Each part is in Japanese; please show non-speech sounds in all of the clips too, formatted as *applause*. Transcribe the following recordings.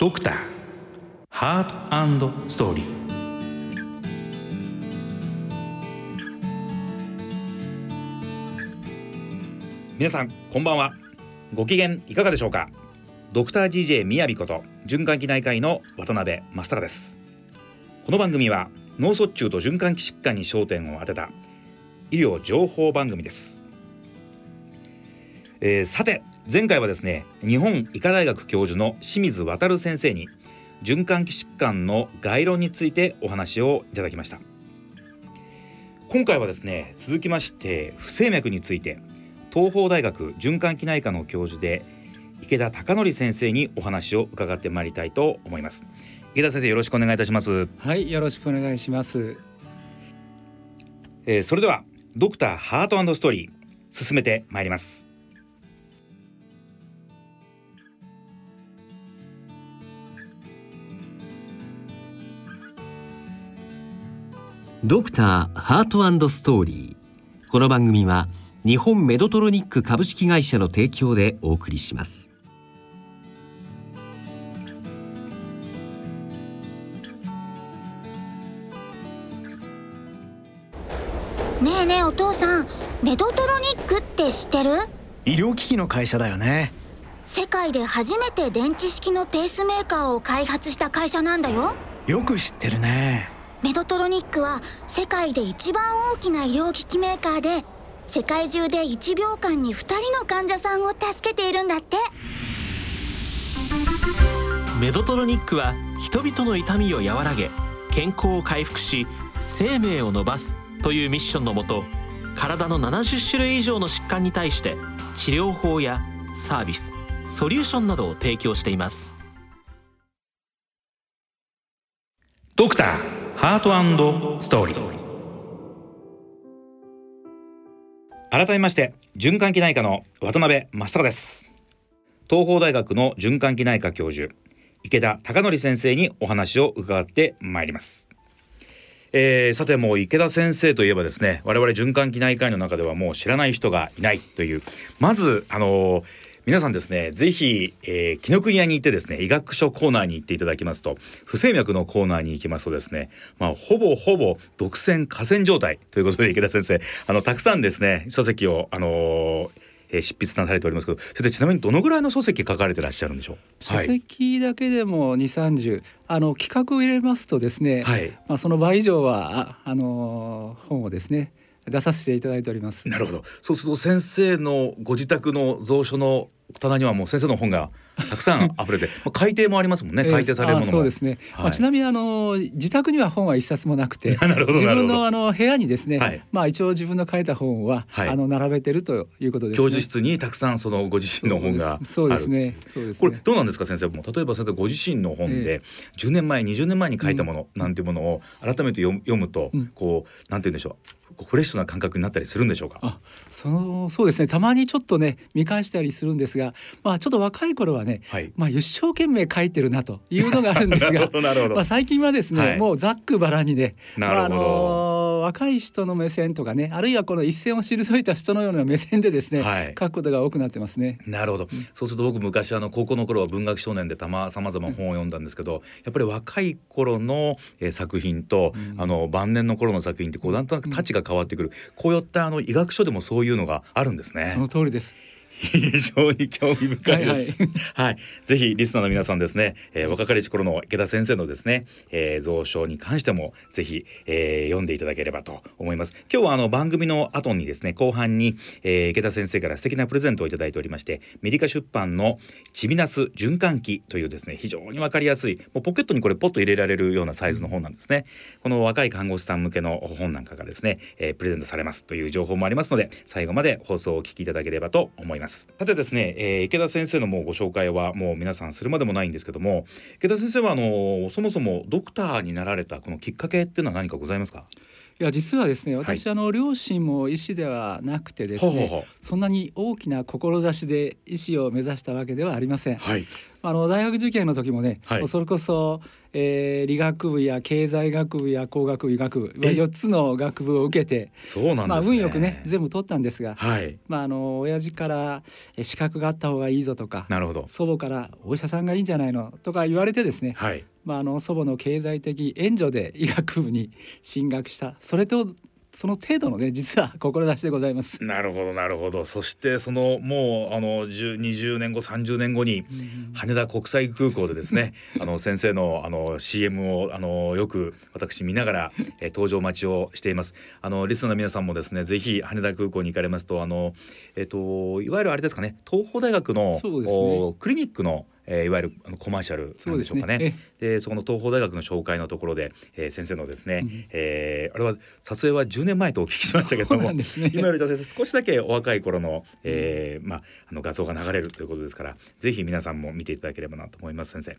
ドクターハートストーリー。皆さんこんばんは。ご機嫌いかがでしょうか？ドクター GJ みやびこと循環器内科医の渡辺正太です。この番組は脳卒中と循環器疾患に焦点を当てた医療情報番組です。えー、さて前回はですね日本医科大学教授の清水渉先生に循環器疾患の概論についてお話をいただきました。今回はですね続きまして不整脈について東邦大学循環器内科の教授で池田貴則先生にお話を伺ってまいりたいと思います。池田先生よろしくお願いいたします。はいよろしくお願いします、えー、それではドクターハートストーリー進めてまいりますドクターハートストーリー。この番組は日本メドトロニック株式会社の提供でお送りします。ねえねえお父さんメドトロニックって知ってる？医療機器の会社だよね。世界で初めて電池式のペースメーカーを開発した会社なんだよ。よく知ってるねメドトロニックは世界で一番大きな医療機器メーカーで世界中で1秒間に2人の患者さんを助けているんだって。メドトロニックは人々の痛みを和らげ健康を回復し生命を伸ばすというミッションのもと体の70種類以上の疾患に対して治療法やサービスソリューションなどを提供しています。ドクターハートストーリー。改めまして循環器内科の渡辺正です。東邦大学の循環器内科教授池田貴則先生にお話を伺ってまいります。えー、さてもう池田先生といえばですね我々循環器内科医の中ではもう知らない人がいないという。まずあのー皆さんですねぜひ、えー、紀ノ国屋に行ってですね医学書コーナーに行っていただきますと不整脈のコーナーに行きますとですねまあほぼほぼ独占河川状態ということで池田先生あのたくさんですね書籍をあのーえー、執筆なされておりますけどそれでちなみにどのぐらいの書籍書かれてらっしゃるんでしょう？書籍だけでも2 3 0あの企画を入れますとですね、はい、まあ、その倍以上はあ、あのー、本をですね出させていただいております。なるほど。そうすると先生のご自宅の蔵書の棚にはもう先生の本が *laughs* たくさん溢れてまあ改訂もありますもんね。改訂されるものも、そうですね、はい、まあ、ちなみにあの自宅には本は一冊もなくて *laughs* 自分のあの部屋にですね、はい、まあ一応自分の書いた本は、はい、あの並べてるということです、ね、教授室にたくさんそのご自身の本がそうです。ね。そうです、ね、これどうなんですか先生？も例えば先生ご自身の本で10年前20年前に書いたものなんていうものを改めて読むと、うん、こうなんて言うんでしょうフレッシュな感覚になったりするんでしょうか？あそのそうですね。たまにちょっとね見返したりするんですが、まあ、ちょっと若い頃はね、はい、まあ、一生懸命書いてるなというのがあるんですが *laughs* まあ、最近はですね、はい、もうざっくばらにね、まあ、あの若い人の目線とかねあるいはこの一線を退いた人のような目線でですね、はい、書くことが多くなってますね。なるほど、うん、そうすると僕昔あの高校の頃は文学少年でたまさまざま本を読んだんですけど、うん、やっぱり若い頃の、えー、作品と、うん、あの晩年の頃の作品ってこうなんとなくタッチが変わってくる、こういったあの医学書でもそういうのがあるんですね。その通りです。非常に興味深いです。はい、はい、ぜひリスナーの皆さんですね、えー、若かりし頃の池田先生のですね、えー、蔵書に関してもぜひ、えー、読んでいただければと思います。今日はあの番組の後にですね、後半に、えー、池田先生から素敵なプレゼントをいただいておりまして、メディカ出版のチビナス循環器というですね、非常にわかりやすい、もうポケットにこれポッと入れられるようなサイズの本なんですね。この若い看護師さん向けの本なんかがですね、えー、プレゼントされますという情報もありますので、最後まで放送をお聞きいただければと思います。ます。さてですね、えー、池田先生のもうご紹介はもう皆さんするまでもないんですけども池田先生はあのそもそもドクターになられたこのきっかけっていうのは何かございますか？いや実はですね私、はい、あの両親も医師ではなくてですねそんなに大きな志で医師を目指したわけではありません、はい、あの大学受験の時もね、はい、それこそ、えー、理学部や経済学部や工学部医学部4つの学部を受けてそうなん、ね、まあ、運よくね全部取ったんですが、はい、まあ、あの親父から資格があった方がいいぞとかなるほど。祖母からお医者さんがいいんじゃないのとか言われてですね、はい、まあ、あの祖母の経済的援助で医学部に進学した。それとその程度のね *laughs* 実は志でございます。なるほどなるほど。そしてそのもうあの20年後30年後に羽田国際空港でですね、*laughs* あの先生のあの CM をあのよく私見ながら、え登場待ちをしています。あのリスナーの皆さんもですねぜひ羽田空港に行かれますとあのえっ、といわゆるあれですかね東邦大学の、ね、クリニックのえー、いわゆるあのコマーシャルなんでしょうかね。で、ね、そこの東邦大学の紹介のところで、えー、先生のですね、うん、えー、あれは撮影は10年前とお聞きしましたけども、ね、今より先生少しだけお若い頃の、えー、まああの画像が流れるということですから、ぜひ皆さんも見ていただければなと思います先生。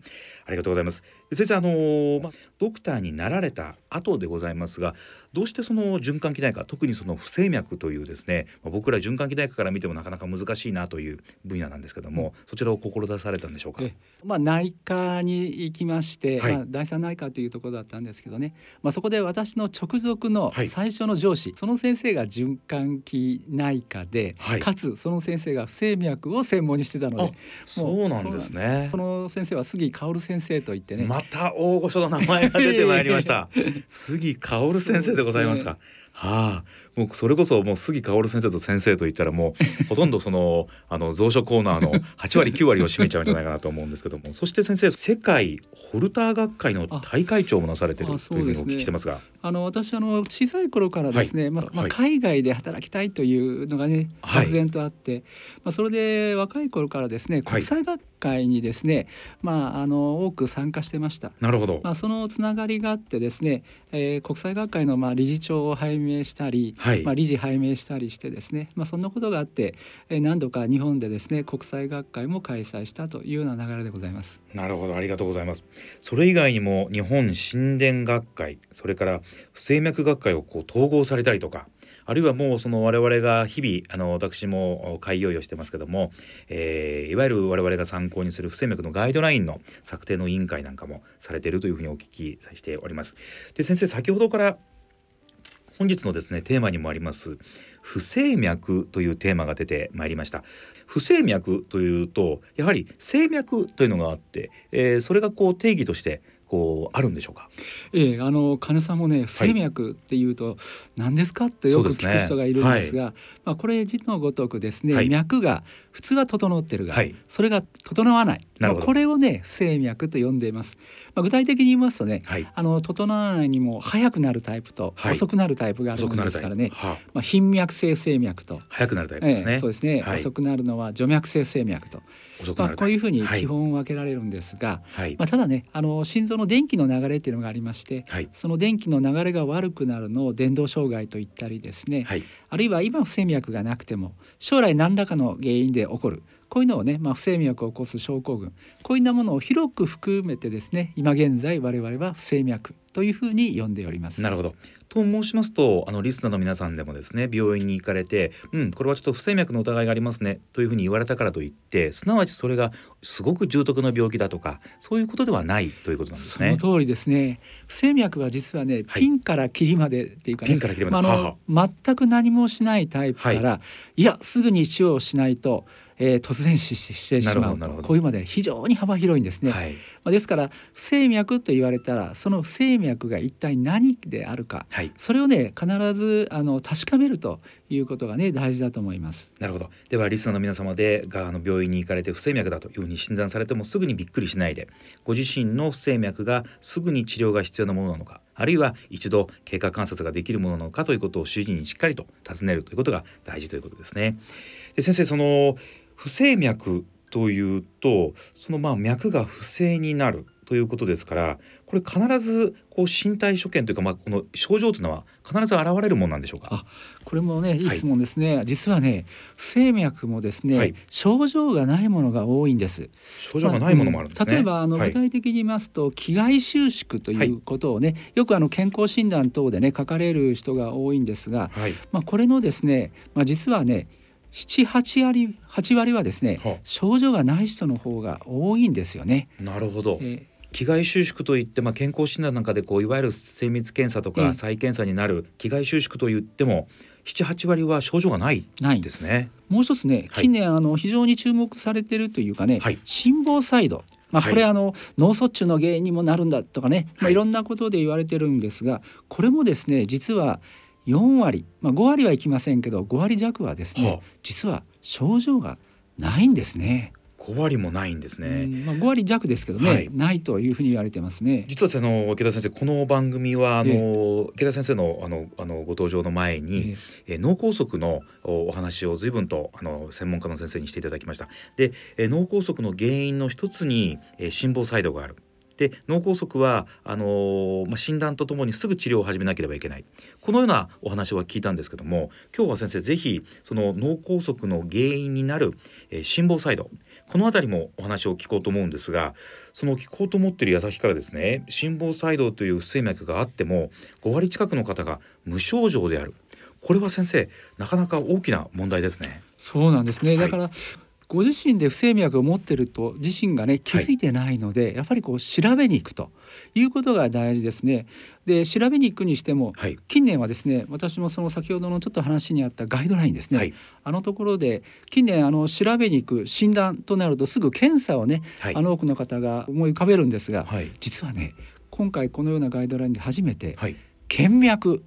ありがとうございます。先生あのー、まあドクターになられた後でございますが、どうしてその循環器内科特にその不整脈というですね、まあ、僕ら循環器内科から見てもなかなか難しいなという分野なんですけども、うん、そちらを志されたんでしょうか？まあ内科に行きまして、はい、まあ第三内科というところだったんですけどね、まあそこで私の直属の最初の上司、はい、その先生が循環器内科で、はい、かつその先生が不整脈を専門にしてたので、そうなんですね。その先生は杉薫先生といってね、また大御所の名前が出てまいりました。杉薫先生でございますか。はあ、もうそれこそもう杉薫先生と先生といったらもう *laughs* ほとんどそのあの蔵書コーナーの *laughs* 8割9割を占めちゃうんじゃないかなと思うんですけどもそして先生世界ホルター学会の大会長もなされてるというふうにお聞きしてますが。あの私あの小さい頃からですね、はい、まあ、まあ、海外で働きたいというのがね漠然とあって、はい、まあ、それで若い頃からですね国際学会にですね、はい、まああの多く参加してました。なるほど。まあそのつながりがあってですね、えー、国際学会のまあ理事長を拝命したり、まあ理事拝命したりしてですね、まあそんなことがあって、えー、何度か日本でですね国際学会も開催したというような流れでございます。なるほどありがとうございます。それ以外にも日本神殿学会それから不整脈学会をこう統合されたりとかあるいはもうその我々が日々あの私も会議をしてますけども、えー、いわゆる我々が参考にする不整脈のガイドラインの策定の委員会なんかもされているというふうにお聞きしております。で先生先ほどから本日のですねテーマにもあります不整脈というテーマが出てまいりました。不整脈というとやはり静脈というのがあって、えー、それがこう定義としてこうあるんでしょうか？ええあの金さんもね生脈っていうと何ですかってよく聞く人がいるんですが、まあこれ字のごとくですね、はい、脈が普通は整ってるが、はい、それが整わない。これをね不整脈と呼んでいます。まあ具体的に言いますとね、あの整わないにも早くなるタイプと遅くなるタイプがあるんですからね。はまあ頻脈性生脈と。早くなるタイプですね。えそうですね、遅くなるのは除脈性生脈と。まあこういうふうに基本分けられるんですが、まあただねあの心臓の電気の流れっていうのがありまして、はい、その電気の流れが悪くなるのを電動障害と言ったりですね、はい、あるいは今不整脈がなくても将来何らかの原因で起こる。こういうのをね、まあ、不整脈を起こす症候群。こういったものを広く含めてですね今現在我々は不整脈というふうに呼んでおります。なるほどと申しますとあのリスナーの皆さんでもですね病院に行かれて「うんこれはちょっと不整脈の疑いがありますね」というふうに言われたからといってすなわちそれがすごく重篤な病気だとかそういうことではないということなんですね。その通りですね。不整脈は実はね、ピンからキリまでっていうか、ね、ピンからキリまで、まあ、全く何もしないタイプから、はい、いやすぐに治療をしないとえー、突然死してしまうとこういうまで非常に幅広いんですね。はい、まあ、ですから不整脈と言われたらその不整脈が一体何であるか、はい、それをね必ずあの確かめるということがね大事だと思います。なるほど。ではリスナーの皆様でがあの病院に行かれて不整脈だというふうに診断されてもすぐにびっくりしないでご自身の不整脈がすぐに治療が必要なものなのかあるいは一度経過観察ができるものなのかということを主治医にしっかりと尋ねるということが大事ということですね。で先生その不整脈というとそのまあ脈が不正になるということですからこれ必ずこう身体所見というか、まあ、この症状というのは必ず現れるものなんでしょうか？あこれもねい。い質問ですね、はい、実はね不整脈もですね、はい、症状がないものが多いんです。症状がないものもあるんです、ね。まあ、例えばあの、具体的に言いますと気外収縮ということをね、よくあの健康診断等でね書かれる人が多いんですが、まあ、これのですね、まあ、実はね78割8割はですね、はあ、症状がない人の方が多いんですよね。なるほど、えー気外収縮といって、まあ、健康診断なんかでこういわゆる精密検査とか再検査になる気外収縮といっても78割は症状がないですね。もう一つね、近年、あの非常に注目されているというかね、はい、心房細動。まあ、これ、あの脳卒中の原因にもなるんだとかね、まあ、いろんなことで言われてるんですがこれもですね実は4割、まあ、5割はいきませんけど5割弱はですね、はあ、実は症状がないんですね。5割もないんですね。まあ5割弱ですけどね、はい、ないというふうに言われてますね。実はあの池田先生この番組はあの、えー、池田先生のあのあのご登場の前に、えー、脳梗塞のお話を随分とあの専門家の先生にしていただきました。で、えー、脳梗塞の原因の一つに、えー、心房細動がある。で脳梗塞はあのー、まあ、診断とともにすぐ治療を始めなければいけない。このようなお話は聞いたんですけども今日は先生ぜひその脳梗塞の原因になる、えー、心房細動この辺りもお話を聞こうと思うんですがその聞こうと思っている矢先からですね心房細動という不整脈があっても5割近くの方が無症状である。これは先生なかなか大きな問題ですね。そうなんですね、だから、ご自身で不整脈を持ってると自身がね気づいてないので、はい、やっぱりこう調べに行くということが大事ですね。で調べに行くにしても、はい、近年はですね私もその先ほどのちょっと話にあったガイドラインですね、はい、あのところで近年あの調べに行く診断となるとすぐ検査をね、あの多くの方が思い浮かべるんですが、実はね今回このようなガイドラインで初めて、検脈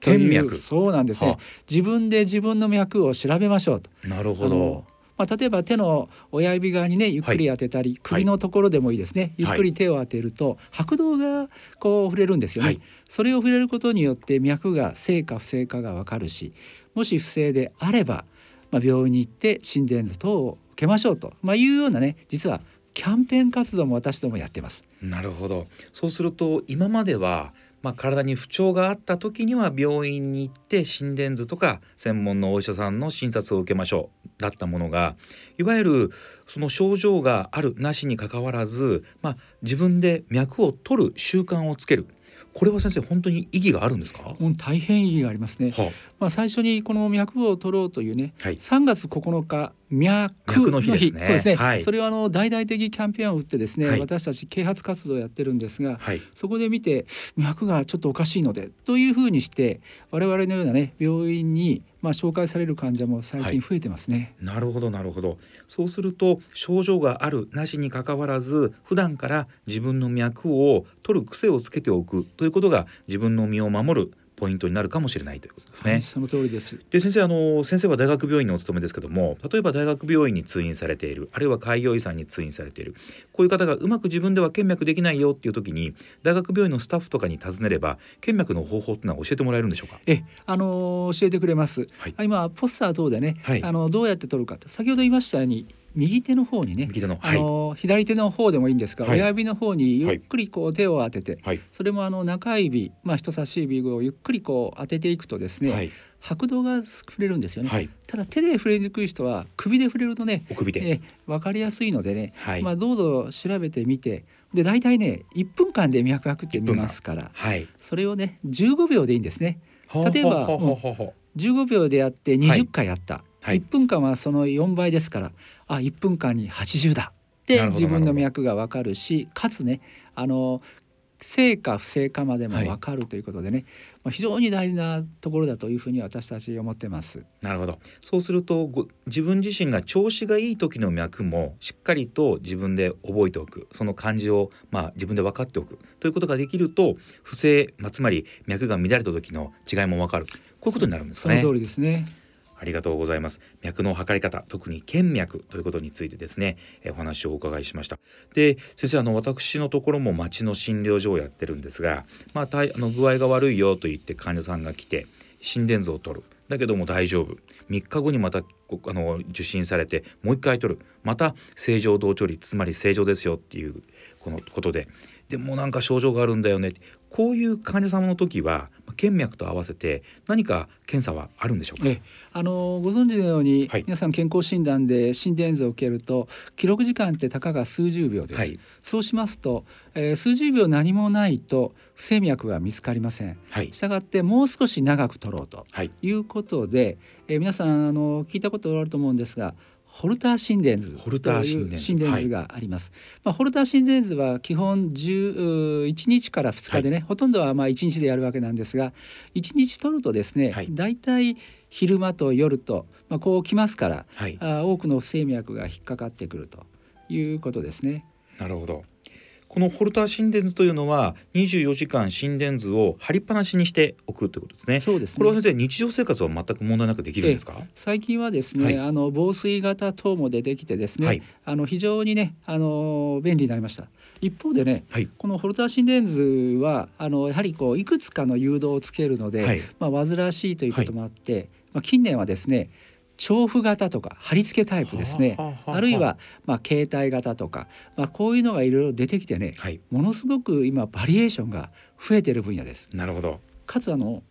検脈。そうなんですね、はあ、自分で自分の脈を調べましょうと。なるほどまあ、例えば手の親指側にねゆっくり当てたり、はい、首のところでもいいですね、ゆっくり手を当てると拍動がこう触れるんですよね、はい、それを触れることによって脈が正か不正かがわかるしもし不正であれば、まあ、病院に行って心電図等を受けましょうと、まあ、いうようなね実はキャンペーン活動も私どもやってます。なるほど。そうすると今まではまあ、体に不調があった時には病院に行って心電図とか専門のお医者さんの診察を受けましょうだったものがいわゆるその症状があるなしにかかわらず、まあ、自分で脈を取る習慣をつけるこれは先生本当に意義があるんですか？大変意義がありますね。はあ、まあ最初にこの脈を取ろうというね、はい、3月9日脈の日ですね。そうですね。はい、それはあの大々的キャンペーンを打ってですね、はい、私たち啓発活動をやってるんですが、はい、そこで見て脈がちょっとおかしいのでというふうにして我々のようなね病院にまあ紹介される患者も最近増えてますね。なるほどなるほど。そうすると症状があるなしにかかわらず普段から自分の脈を取る癖をつけておくということが自分の身を守るポイントになるかもしれないということですね。はい、その通りです。で先生あの先生は大学病院にお勤めですけども例えば大学病院に通院されているあるいは開業医さんに通院されているこういう方がうまく自分では検脈できないよっていう時に大学病院のスタッフとかに尋ねれば検脈の方法っていうのは教えてもらえるんでしょうか？えあの教えてくれます。はい、今ポスター等でね、はい、あのどうやって取るか先ほど言いましたように右手の方にね右手の、はい、あの左手の方でもいいんですが、はい、親指の方にゆっくりこう手を当てて、はい、それもあの中指、まあ、人差し指をゆっくりこう当てていくとですね、はい、拍動が触れるんですよね、ただ手で触れにくい人は首で触れるとね首で、え分かりやすいのでね、まあ、どうぞ調べてみてで大体ね1分間で脈拍って見ますから、それをね15秒でいいんですね。例えば15秒でやって20回やった、はい、1分間はその4倍ですからあ1分間に80だ。って自分の脈が分かるしかつねあの正か不正かまでも分かるということでね、はい、まあ、非常に大事なところだというふうに私たち思ってます。なるほど。そうすると自分自身が調子がいい時の脈もしっかりと自分で覚えておく。その感じをまあ自分で分かっておく。ということができると不正、まあ、つまり脈が乱れた時の違いも分かる。こういうことになるんですね。その通りですねありがとうございます。脈の測り方特に腱脈ということについてですね、えお話をお伺いしました。で先生あの私のところも町の診療所をやってるんですがまああの具合が悪いよと言って患者さんが来て心電図を取る。だけども大丈夫。3日後にまたあの受診されてもう一回取る。また正常同調率つまり正常ですよっていうこのことで。でもなんか症状があるんだよね。こういう患者様の時は腱脈と合わせて何か検査はあるんでしょうか？あのご存知のように、はい、皆さん健康診断で心電図を受けると記録時間ってたかが数十秒です。はい、そうしますと、えー、数十秒何もないと不整脈が見つかりません。はい、したがってもう少し長く取ろうということで、えー、皆さんあの聞いたこことあると思うんですがホルター心電図ホルター心電図があります。はい、まあホルター心電図は基本11日から2日でね、はい、ほとんどはまあ1日でやるわけなんですが1日取るとですね、はい。たい昼間と夜と、まあ、こうきますから、はい、あ多くの不整脈が引っかかってくるということですね。なるほどこのホルター心電図というのは24時間心電図を貼りっぱなしにしておくということですね。そうです、ね、これは先生日常生活は全く問題なくできるんですか？最近はですね、はい、あの防水型等も出てきてですね、はい、あの非常にねあの便利になりました。一方でね、はい、このホルター心電図はあのやはりこういくつかの誘導をつけるので、まあ煩わしいということもあって、まあ近年はですね調布型とか貼り付けタイプですね。あるいはまあ携帯型とか、まあ、こういうのがいろいろ出てきてね、はい、ものすごく今バリエーションが増えている分野です。なるほど。かつあの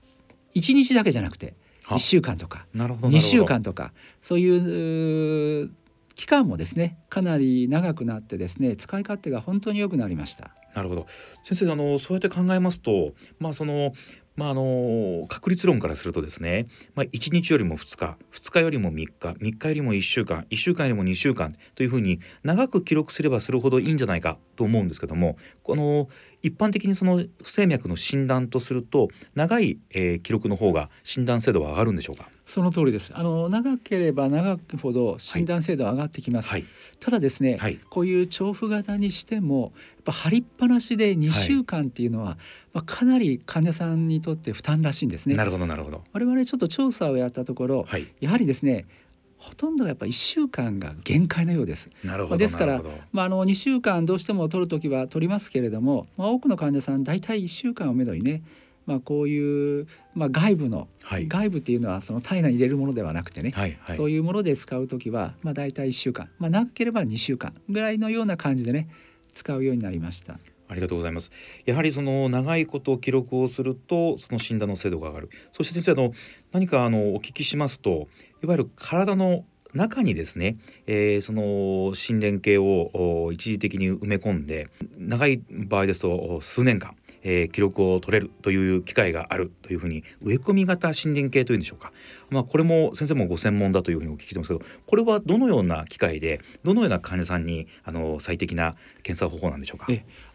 1日だけじゃなくて1週間とか2週間とかそういう期間もですねかなり長くなってですね使い勝手が本当に良くなりました。なるほど。先生あのそうやって考えますとまあそのまあ、あの確率論からするとですね、まあ、1日よりも2日2日よりも3日3日よりも1週間1週間よりも2週間というふうに長く記録すればするほどいいんじゃないかと思うんですけどもこの一般的にその不整脈の診断とすると長い、えー、記録の方が診断精度は上がるんでしょうか？その通りです。あの長ければ長くほど診断精度は上がってきます、はい、ただですね、はい、こういう調布型にしてもやっぱ張りっぱなしで2週間っていうのは、はい、まあ、かなり患者さんにとって負担らしいんですね。なるほどなるほど。我々ちょっと調査をやったところ、やはりですねほとんどやっぱ1週間が限界のようです。なるほどですから、まあ、あの2週間どうしても取る時は取りますけれども、まあ、多くの患者さん大体1週間をめどにねまあ、こういう、まあ、外部の、はい、外部っていうのはその体内に入れるものではなくてね、はいはい、そういうもので使う時は、まあ、大体1週間、まあ、長ければ2週間ぐらいのような感じでね使うようになりました。ありがとうございます。やはりその長いこと記録をするとその診断の精度が上がる。そして先生あの何かあのお聞きしますといわゆる体の中にですね、えー、その心電計を一時的に埋め込んで長い場合ですと数年間えー、記録を取れるという機会があるというふうに植え込み型心電計というんでしょうか、まあ、これも先生もご専門だというふうにお聞きしてますけどこれはどのような機械でどのような患者さんにあの最適な検査方法なんでしょうか？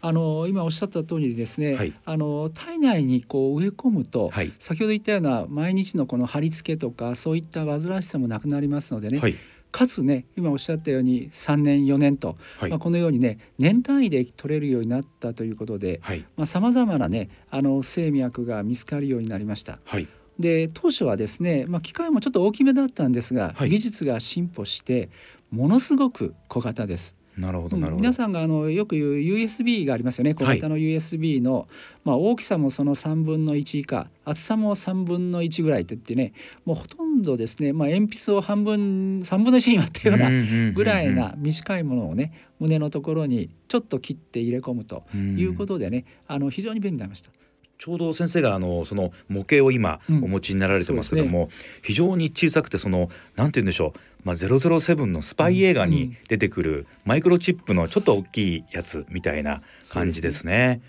あの今おっしゃった通りですね、はい、あの体内にこう植え込むと、はい、先ほど言ったような毎日のこの貼り付けとかそういった煩わしさもなくなりますのでね、はい。かつね今おっしゃったように3年4年と、はい、まあ、このようにね年単位で取れるようになったということでさまざ、まなねあの不整脈が見つかるようになりました。はい。で当初はですね、まあ、機械もちょっと大きめだったんですが、はい、技術が進歩してものすごく小型です。なるほどなるほど。皆さんがあのよく言う USB がありますよね。小型の USB の、はい、まあ、大きさもその3分の1以下厚さも3分の1ぐらいって言ってねもうほとんどですね、まあ、鉛筆を半分3分の1に割ったようなぐらいな短いものをね胸のところにちょっと切って入れ込むということでねあの非常に便利になりました。ちょうど先生があのその模型を今お持ちになられてますけども、うんね、非常に小さくてそのなんて言うんでしょう、まあ、007のスパイ映画に出てくるマイクロチップのちょっと大きいやつみたいな感じですね。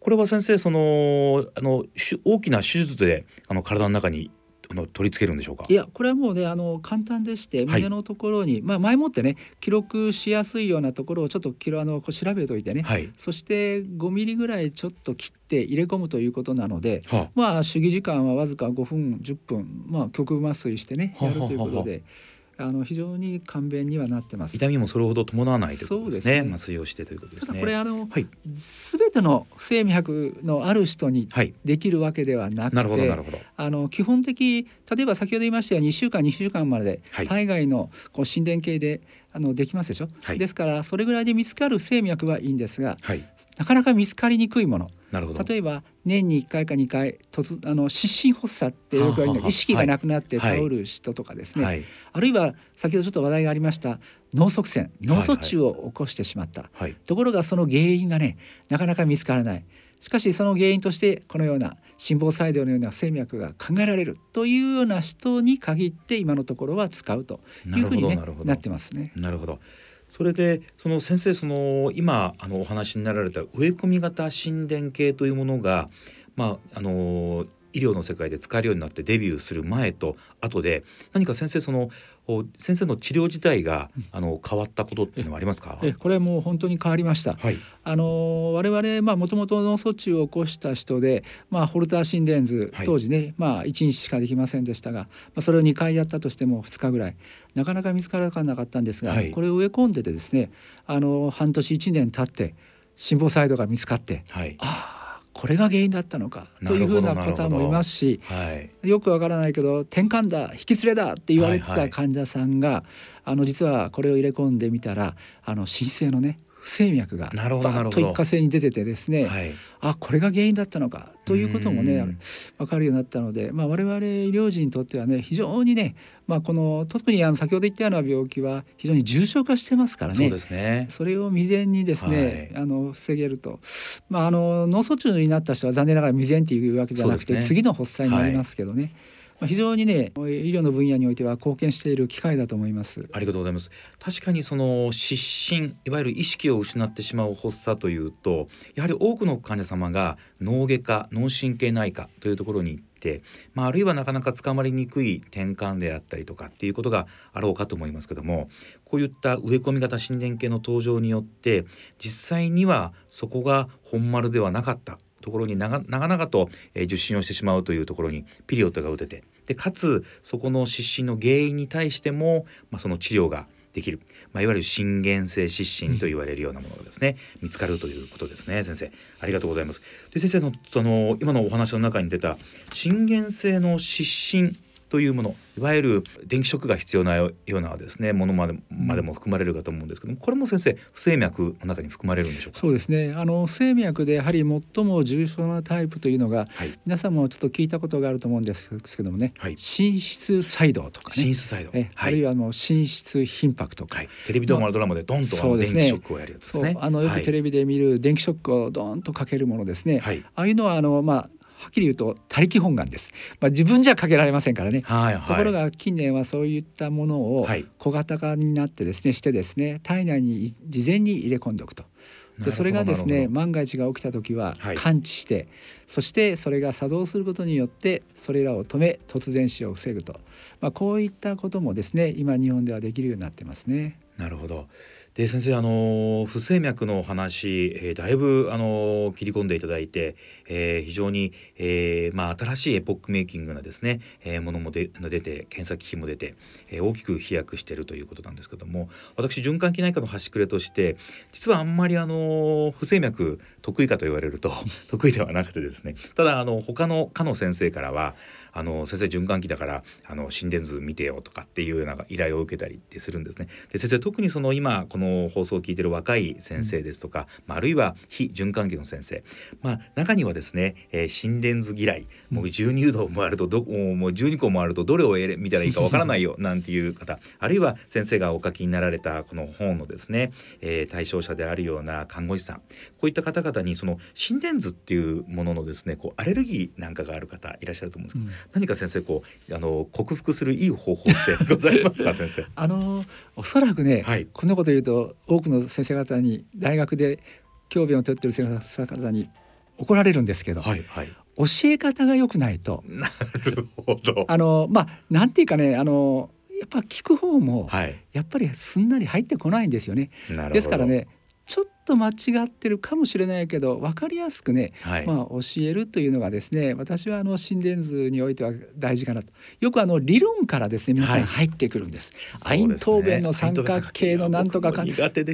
これは先生そのあの大きな手術であの体の中にの取り付けるんでしょうか？いやこれはもうねあの簡単でして胸のところに、はい、まあ前もってね記録しやすいようなところをちょっとキロあの調べておいてね、はい、そして5ミリぐらいちょっと切って入れ込むということなので、はあ、まあ主義時間はわずか5分10分まあ極麻酔してねやるということで。はあはああの非常に簡便にはなってます。痛みもそれほど伴わないということですね。麻酔、ね、をしてということですね。これあの、はい、全ての不整脈のある人にできるわけではなくて、なるほどなるほど。あの基本的例えば先ほど言いましたように2週間2週間まで体外のこう心電計であのできますでしょ、はい、ですからそれぐらいで見つかる不整脈はいいんですが、はい、なかなか見つかりにくいもの。例えば年に1回か2回突あの失神発作ってよく言われる意識がなくなって倒る人とかですね、はい、あるいは先ほどちょっと話題がありました脳塞栓脳卒中を起こしてしまった、ところがその原因がねなかなか見つからないしかしその原因としてこのような心房細動のような不整脈が考えられるというような人に限って今のところは使うというふうに、ね、なってますね。なるほどそれでその先生その今あのお話になられた植え込み型心電計というものが、まあ、あの医療の世界で使えるようになってデビューする前と後で何か先生その先生の治療自体が、あの変わったことっていうのはありますか？えこれもう本当に変わりました、はい、あの我々まともと脳卒中を起こした人で、まあ、ホルター心電図、当時ね、まあ、1日しかできませんでしたが、まあ、それを2回やったとしても2日ぐらい。なかなか見つからなかったんですが、はい、これを植え込んでてですねあの半年1年経って心房細動が見つかって、はい、ああこれが原因だったのかというふうな方もいますし、はい、よくわからないけど転換だ引き連れだって言われてた患者さんが、はいはい、あの実はこれを入れ込んでみたらあの新生のね不整脈がバッと一過性に出ててですね、はい、あこれが原因だったのかということもね分かるようになったので、まあ、我々医療人にとってはね非常にね、まあ、この特にあの先ほど言ったような病気は非常に重症化してますからね。そうですね。それを未然にですね、はい、あの防げると、まあ、あの脳卒中になった人は残念ながら未然っていうわけじゃなくて、ね、次の発作になりますけどね。はい非常にね医療の分野においては貢献している機会だと思います。ありがとうございます。確かにその失神いわゆる意識を失ってしまう発作というとやはり多くの患者様が脳外科脳神経内科というところに行って、まあ、あるいはなかなか捕まりにくい転換であったりとかっていうことがあろうかと思いますけどもこういった植え込み型心電計の登場によって実際にはそこが本丸ではなかった。ところに長々と、え受診をしてしまうというところにピリオドが打ててでかつそこの失神の原因に対しても、まあ、その治療ができる、まあ、いわゆる心原性失神と言われるようなものがですね、見つかるということですね先生。ありがとうございます。で先生のその今のお話の中に出た心原性の失神というものいわゆる電気ショックが必要なようなですねものまでまでも含まれるかと思うんですけどもこれも先生不整脈の中に含まれるんでしょうか？そうですね。あの不整脈でやはり最も重症なタイプというのが、はい、皆さんもちょっと聞いたことがあると思うんですけどもね、はい、心室細動とかね。心室細動、えあるいはあの心室頻迫とか、はい、テレビドラマドラマでドンと電気ショックをやるやつですね。あのよくテレビで見る電気ショックをドンとかけるものですね、ああいうのはあのまあはっきり言うと他力本願です。まあ、自分じゃかけられませんからね。はいはい、ところが近年はそういったものを小型化になってですねしてですね体内に事前に入れ込んでおくと。でそれがですね万が一が起きた時は感知して、はい、そしてそれが作動することによってそれらを止め突然死を防ぐと、まあ、こういったこともですね今日本ではできるようになってますね。なるほどで先生あの不整脈の話、えー、だいぶあの切り込んでいただいて、えー、非常に、えー、まあ、新しいエポックメイキングなですね、え、ものもで出て検査機器も出て、え、大きく飛躍しているということなんですけども私循環器内科の端くれとして実はあんまりあの不整脈得意かと言われると *laughs* 得意ではなくてですねただあの他の科の先生からはあの先生循環器だからあの心電図見てよとかっていうような依頼を受けたりってするんですね。で先生特にその今この放送を聞いてる若い先生ですとか、まあ、あるいは非循環器の先生、まあ、中にはですね、えー、心電図嫌い。もう12度もあるとどもう12個もあるとどれを見たらいいかわからないよ *laughs* なんていう方。あるいは先生がお書きになられたこの本のですね、えー、対象者であるような看護師さん。こういった方々にその心電図っていうもののですねこうアレルギーなんかがある方いらっしゃると思うんですけど、うん、何か先生こうあの克服するいい方法ってございますか *laughs* 先生？あのおそらくね、はい、こんなこと言うと多くの先生方に大学で教鞭をとってる先生方に怒られるんですけど、はいはい、教え方が良くないと。なるほど。あのまあなんていうかねあのやっぱ聞く方も、やっぱりすんなり入ってこないんですよね。ですからねと間違ってるかもしれないけど分かりやすくね、はい、まあ、教えるというのがですね私はあの心電図においては大事かなと。よくあの理論からですね皆さん入ってくるんです。はい、アイントーベンの三角形のなんとかか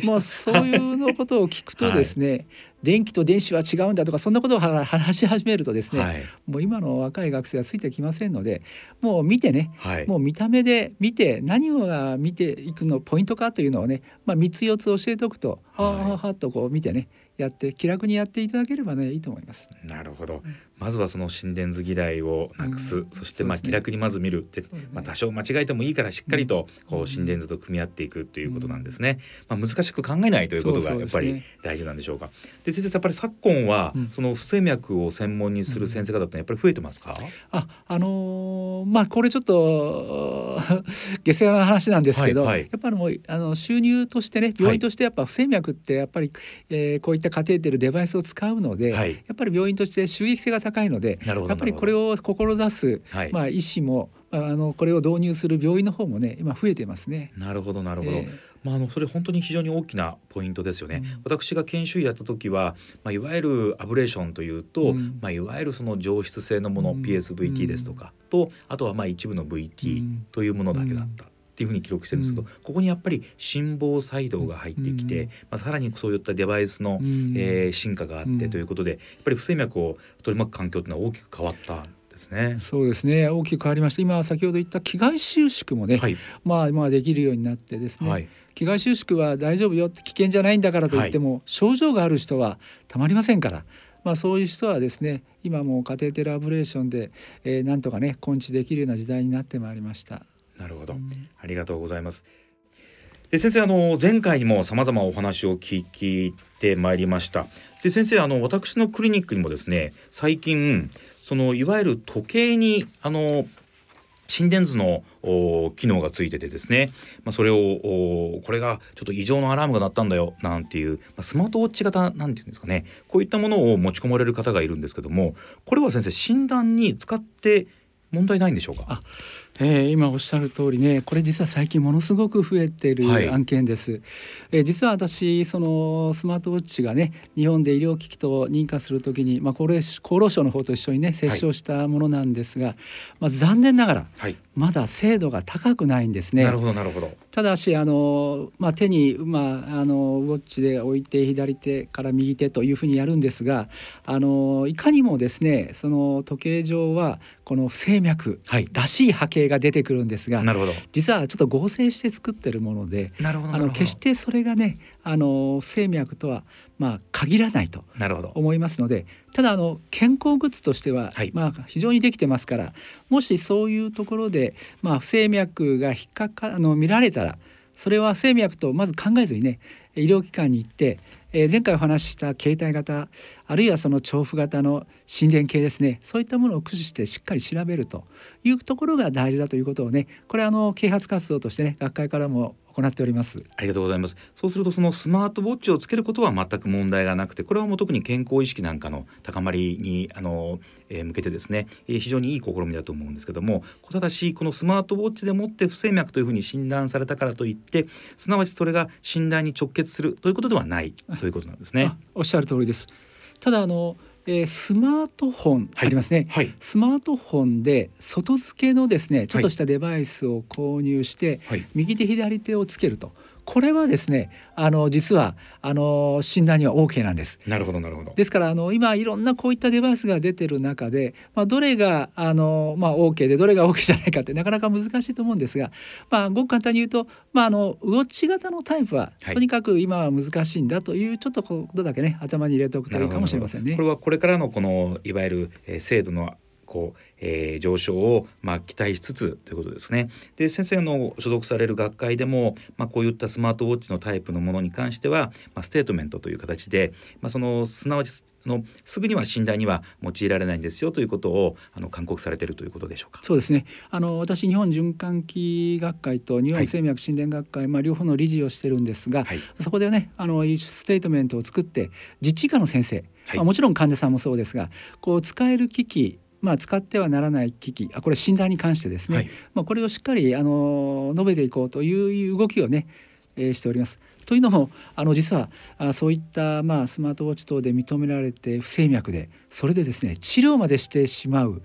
もうそういうのことを聞くとですね、*laughs* はい電気と電子は違うんだとかそんなことを話し始めるとですね、はい、もう今の若い学生はついてきませんのでもう見てね、はい、もう見た目で見て何を見ていくのポイントかというのをね、まあ、3つ4つ教えておくと、はい、はあはあとこう見てねやって気楽にやっていただければねいいと思います。なるほど。まずはその心電図嫌いをなくす、うん、そしてまあ気楽にまず見るで、ね、まあ多少間違えてもいいからしっかりとこう心電図と組み合っていくということなんですね。まあ難しく考えないということがやっぱり大事なんでしょうか。で先生やっぱり昨今はその不整脈を専門にする先生方ってやっぱり増えてますか？ああのー、まあこれちょっと *laughs* 下世話な話なんですけど、はいはい、やっぱりもうあの収入としてね病院としてやっぱ不整脈ってやっぱり、えー、こういったカテーテルデバイスを使うので、はい、やっぱり病院として収益性が高いのでやっぱりこれを志す、はい、まあ医師もあのこれを導入する病院の方もね今増えてますね。なるほどなるほど。えー、まああのそれ本当に非常に大きなポイントですよね。うん、私が研修医やった時は、まあいわゆるアブレーションというと、うん、まあいわゆるその上質性のもの、うん、PSVT ですとかとあとはまあ一部の VT というものだけだった。っていうふうに記録してるんですけど、うん、ここにやっぱり心房細動が入ってきて、うん、まあ、さらにそういったデバイスの、うん、えー、進化があってということで、やっぱり不整脈を取り巻く環境っていうのは大きく変わったですね。そうですね。大きく変わりました。今先ほど言った気外収縮もね、はい、まあまあできるようになってですね。はい、気外収縮は大丈夫よって危険じゃないんだからと言っても、はい、症状がある人はたまりませんから。まあ、そういう人はですね今もカテーテルアブレーションで、えー、なんとかね根治できるような時代になってまいりました。なるほど、ありがとうございます。で先生あの前回にもさまざまお話を聞いてまいりました。で先生あの私のクリニックにもですね最近そのいわゆる時計にあの心電図の機能がついててですね、まあ、それをこれがちょっと異常のアラームが鳴ったんだよなんていう、まあ、スマートウォッチ型なんていうんですかねこういったものを持ち込まれる方がいるんですけどもこれは先生診断に使って問題ないんでしょうか？えー、今おっしゃる通りねこれ実は最近ものすごく増えてい。る案件です、はい、えー、実は私そのスマートウォッチがね日本で医療機器と認可するときに、まあ、高齢厚労省の方と一緒にね接触したものなんですが、はい、まあ、残念ながら、はい、まだ精度が高くないんですね。なるほどなるほど。ただしあの、まあ、手に、まあ、あのウォッチで置いて左手から右手というふうにやるんですがあのいかにもですねその時計上はこの不整脈らしい波形が出てくるんですが、実はちょっと合成して作ってるものであの決してそれがねあの不整脈とはまあ限らないと思いますのでただあの健康グッズとしては、はい、まあ非常にできてますからもしそういうところでまあ不整脈が引っかかあの見られたらそれは不整脈とまず考えずにね医療機関に行って、えー、前回お話しした携帯型あるいはその調布型の心電計ですねそういったものを駆使してしっかり調べるというところが大事だということをねこれあの啓発活動としてね学会からも行っております。ありがとうございます。そうするとそのスマートウォッチをつけることは全く問題がなくてこれはもう特に健康意識なんかの高まりにあの、えー、向けてですね、えー、非常にいい試みだと思うんですけどもただしこのスマートウォッチでもって不整脈というふうに診断されたからといってすなわちそれが診断に直結するということではないということなんですね。おっしゃる通りです。ただあのえー、スマートフォンありますね、はい。はい、スマートフォンで外付けのですねちょっとしたデバイスを購入して、はい、右手左手をつけるとこれはですねあの実はあの診断には OK なんです。なるほどなるほど。ですからあの今いろんなこういったデバイスが出てる中で、まあ、どれがあの、まあ、OK でどれが OK じゃないかってなかなか難しいと思うんですが、まあ、ごく簡単に言うと、まあ、あのウォッチ型のタイプは、とにかく今は難しいんだというちょっとことだけね頭に入れておくといいかもしれませんね。これはこれからのこのいわゆる、えー、制度のこう、えー、上昇をまあ期待しつつということですね。で先生の所属される学会でも、まあ、こういったスマートウォッチのタイプのものに関しては、まあ、ステートメントという形で、まあ、そのすなわちのすぐには診断には用いられないんですよということをあの勧告されているということでしょうか。そうですね。あの私日本循環器学会と日本不整脈心電学会、はい、まあ両方の理事をしてるんですが、はい、そこでねあのステートメントを作って実地医家の先生、はい、まあ、もちろん患者さんもそうですが、こう使える機器まあ、使ってはならない機器あこれ診断に関してですね、はい、まあ、これをしっかりあの述べていこうという動きをね、えー、しております。というのもあの実はあそういった、まあ、スマートウォッチ等で認められて不整脈でそれでですね治療までしてしまう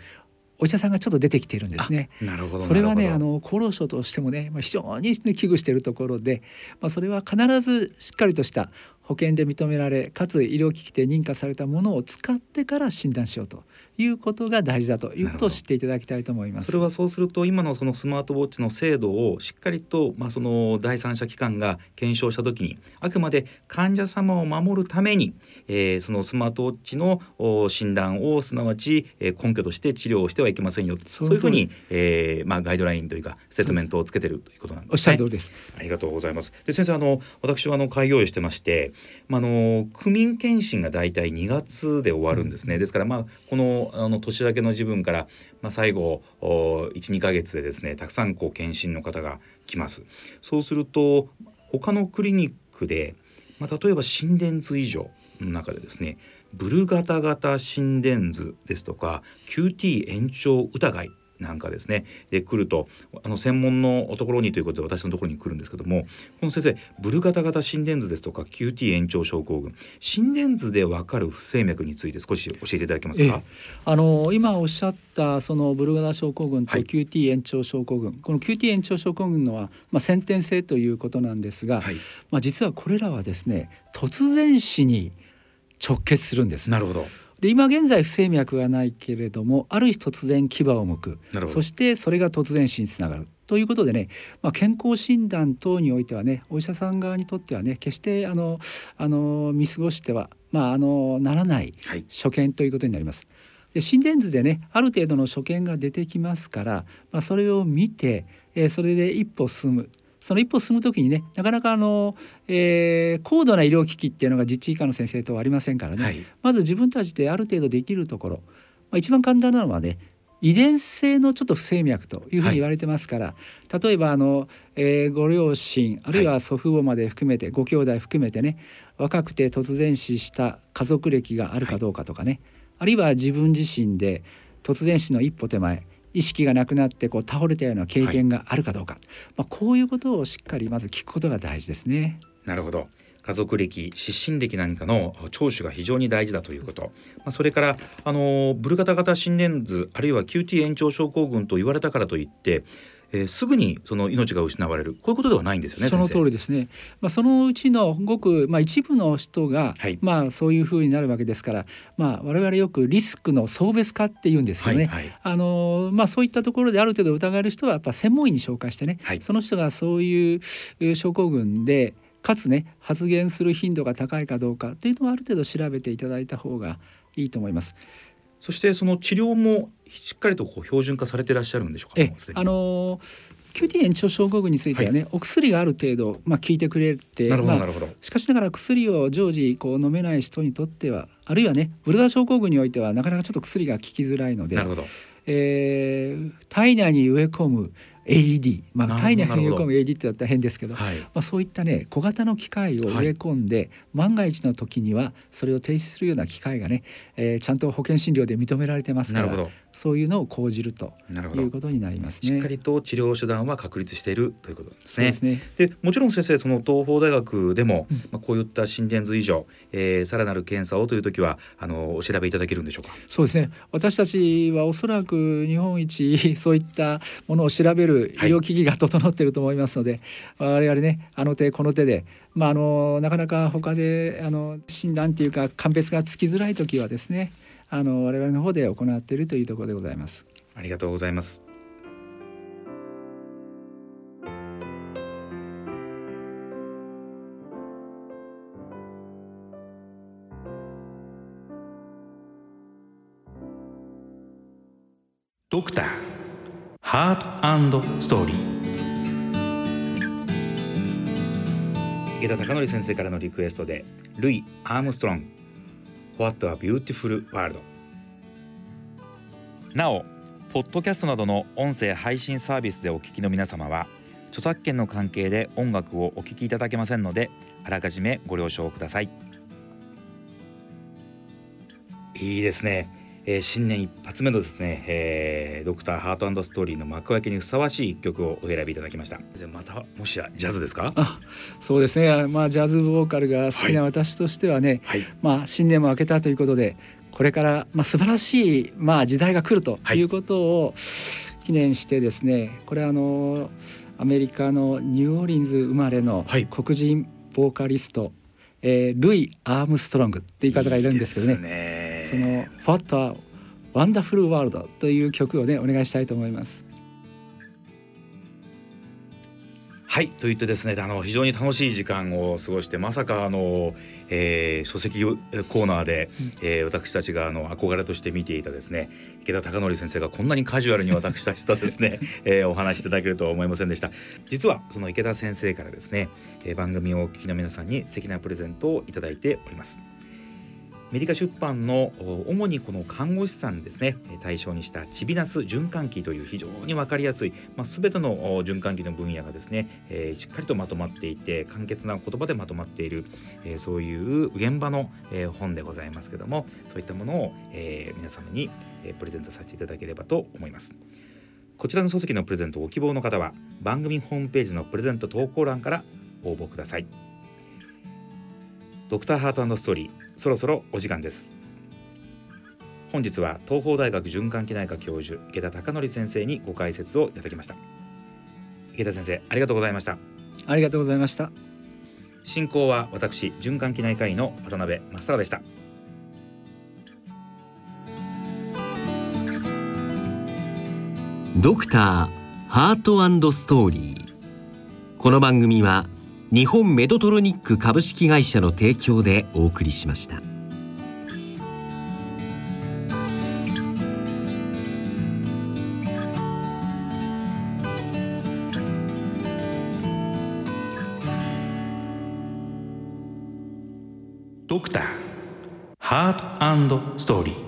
お医者さんがちょっと出てきているんですね。なるほどそれはねあの厚労省としてもね、まあ、非常に、ね、危惧しているところで、まあ、それは必ずしっかりとした保険で認められかつ医療機器で認可されたものを使ってから診断しようということが大事だということを知っていただきたいと思います。それはそうすると今のそのスマートウォッチの精度をしっかりとまあその第三者機関が検証した時にあくまで患者様を守るために、えー、そのスマートウォッチの診断をすなわち根拠として治療をしてはいけませんよそういうふうに、えー、まあガイドラインというかセットメントをつけてるということなんですね。おっしゃる通りです。ありがとうございます。で先生あの私はあの開業医してまして、まあの区民検診がだいたい2月で終わるんですね。ですからまあこのあの年明けの自分から、まあ、最後12ヶ月でですねたくさんこう検診の方が来ます。そうすると他のクリニックで、まあ、例えば心電図以上の中でですねブルガタ型心電図ですとか QT 延長疑いなんかですねで来るとあの専門のところにということで私のところに来るんですけどもこの先生ブルガタ型心電図ですとか QT 延長症候群心電図でわかる不整脈について少し教えていただけますか、あの今おっしゃったそのブルガタ症候群と QT 延長症候群、はい、この QT 延長症候群のは、まあ、先天性ということなんですが、はい、まあ、実はこれらはですね突然死に直結するんです。なるほどで今現在不整脈がないけれどもある日突然牙を剥く。そしてそれが突然死につながる。ということでね、まあ、健康診断等においてはねお医者さん側にとってはね決してあのあの見過ごしては、まあ、あのならない。所見ということになります。で心電図でねある程度の所見が出てきますから、まあ、それを見て、えー、それで一歩進むその一歩進む時にねなかなかあの、えー、高度な医療機器っていうのが実地以下の先生とはありませんからね、はい、まず自分たちである程度できるところ、まあ、一番簡単なのはね遺伝性のちょっと不整脈というふうに言われてますから、はい、例えばあの、えー、ご両親あるいは祖父母まで含めて、はい、ご兄弟含めてね若くて突然死した家族歴があるかどうかとかね、あるいは自分自身で突然死の一歩手前意識がなくなってこう倒れたような経験があるかどうか、はい、まあ、こういうことをしっかりまず聞くことが大事ですね。なるほど。家族歴失神歴なんかの聴取が非常に大事だということ、まあ、それからあのブルガタ型心電図あるいは QT 延長症候群と言われたからといってえー、すぐにその命が失われる。こういうことではないんですよねその通りですね、まあ、そのうちのごく、まあ、一部の人が、はい、まあ、そういうふうになるわけですから、まあ、我々よくリスクの層別化っていうんですけどね、はいはい、あのまあ、そういったところである程度疑える人はやっぱ専門医に紹介してね、はい、その人がそういう症候群でかつね発言する頻度が高いかどうかというのをある程度調べていただいた方がいいと思います。そしてその治療もしっかりとこう標準化されていらっしゃるんでしょうか？あの QT 延長症候群についてはね、はい、お薬がある程度、まあ、効いてくれてなるほど、まあ、しかしながら薬を常時こう飲めない人にとってはあるいはねブルダー症候群においてはなかなかちょっと薬が効きづらいのでなるほど、えー、体内に植え込む AED、まあ、体内に植え込む AED ってだったら変ですけど、はい、まあ、そういったね小型の機械を植え込んで、はい、万が一の時にはそれを停止するような機械がね、えー、ちゃんと保険診療で認められてますからそういうのを講じるということになりますね。しっかりと治療手段は確立しているということですね。で、ね、でもちろん先生その東邦大学でも、うん、まあ、こういった心電図以上、えー、さらなる検査をという時はあのお調べいただけるんでしょうか？そうですね私たちはおそらく日本一 *laughs* そういったものを調べる医療機器が整っていると思いますので、はい、我々ねあの手この手で、まあ、あのなかなか他であの診断っていうか鑑別がつきづらい時はですねあの我々の方で行っているというところでございます。ありがとうございます。ドクターハートストーリー池田貴則先生からのリクエストでルイ・アームストロング What a Beautiful World なおポッドキャストなどの音声配信サービスでお聞きの皆様は著作権の関係で音楽をお聴きいただけませんのであらかじめご了承ください。いいですねえー、新年一発目のですね、えー、ドクターハートストーリーの幕開けにふさわしい一曲をお選びいただきました。またもしやジャズですか？あそうですね。まあジャズボーカルが好きな私としてはね、はい、まあ新年も明けたということでこれからまあ素晴らしいまあ時代が来るとい。うことを記念してですね、はい、これあのアメリカのニューオーリンズ生まれの黒人ボーカリスト、はい、えー、ルイ・アームストロングっていう方がいるんですけどねその「What a Wonderful World」という曲をねお願いしたいと思います。はいと言ってですねあの非常に楽しい時間を過ごしてまさかあの、えー、書籍コーナーで、うん、えー、私たちがあの憧れとして見ていたですね池田貴則先生がこんなにカジュアルに私たちとですね、*laughs* えー、お話しいただけるとは思いませんでした。実はその池田先生からですね、えー、番組をお聞きの皆さんに素敵なプレゼントをいただいておりますメディカ出版の主にこの看護師さんですね対象にしたチビナス循環器という非常に分かりやすい、まあ、全ての循環器の分野がですね、えー、しっかりとまとまっていて簡潔な言葉でまとまっている、えー、そういう現場の、えー、本でございますけどもそういったものを、えー、皆様に、え、プレゼントさせていただければと思います。こちらの書籍のプレゼントをご希望の方は番組ホームページのプレゼント投稿欄から応募ください。ドクターハートストーリーそろそろお時間です。本日は東邦大学循環器内科教授池田孝則先生にご解説をいただきました。池田先生ありがとうございました。ありがとうございました。進行は私循環器内科医の渡辺正孝でした。ドクターハートストーリー。この番組は日本メドトロニック株式会社の提供でお送りしました。ドクターハートストーリー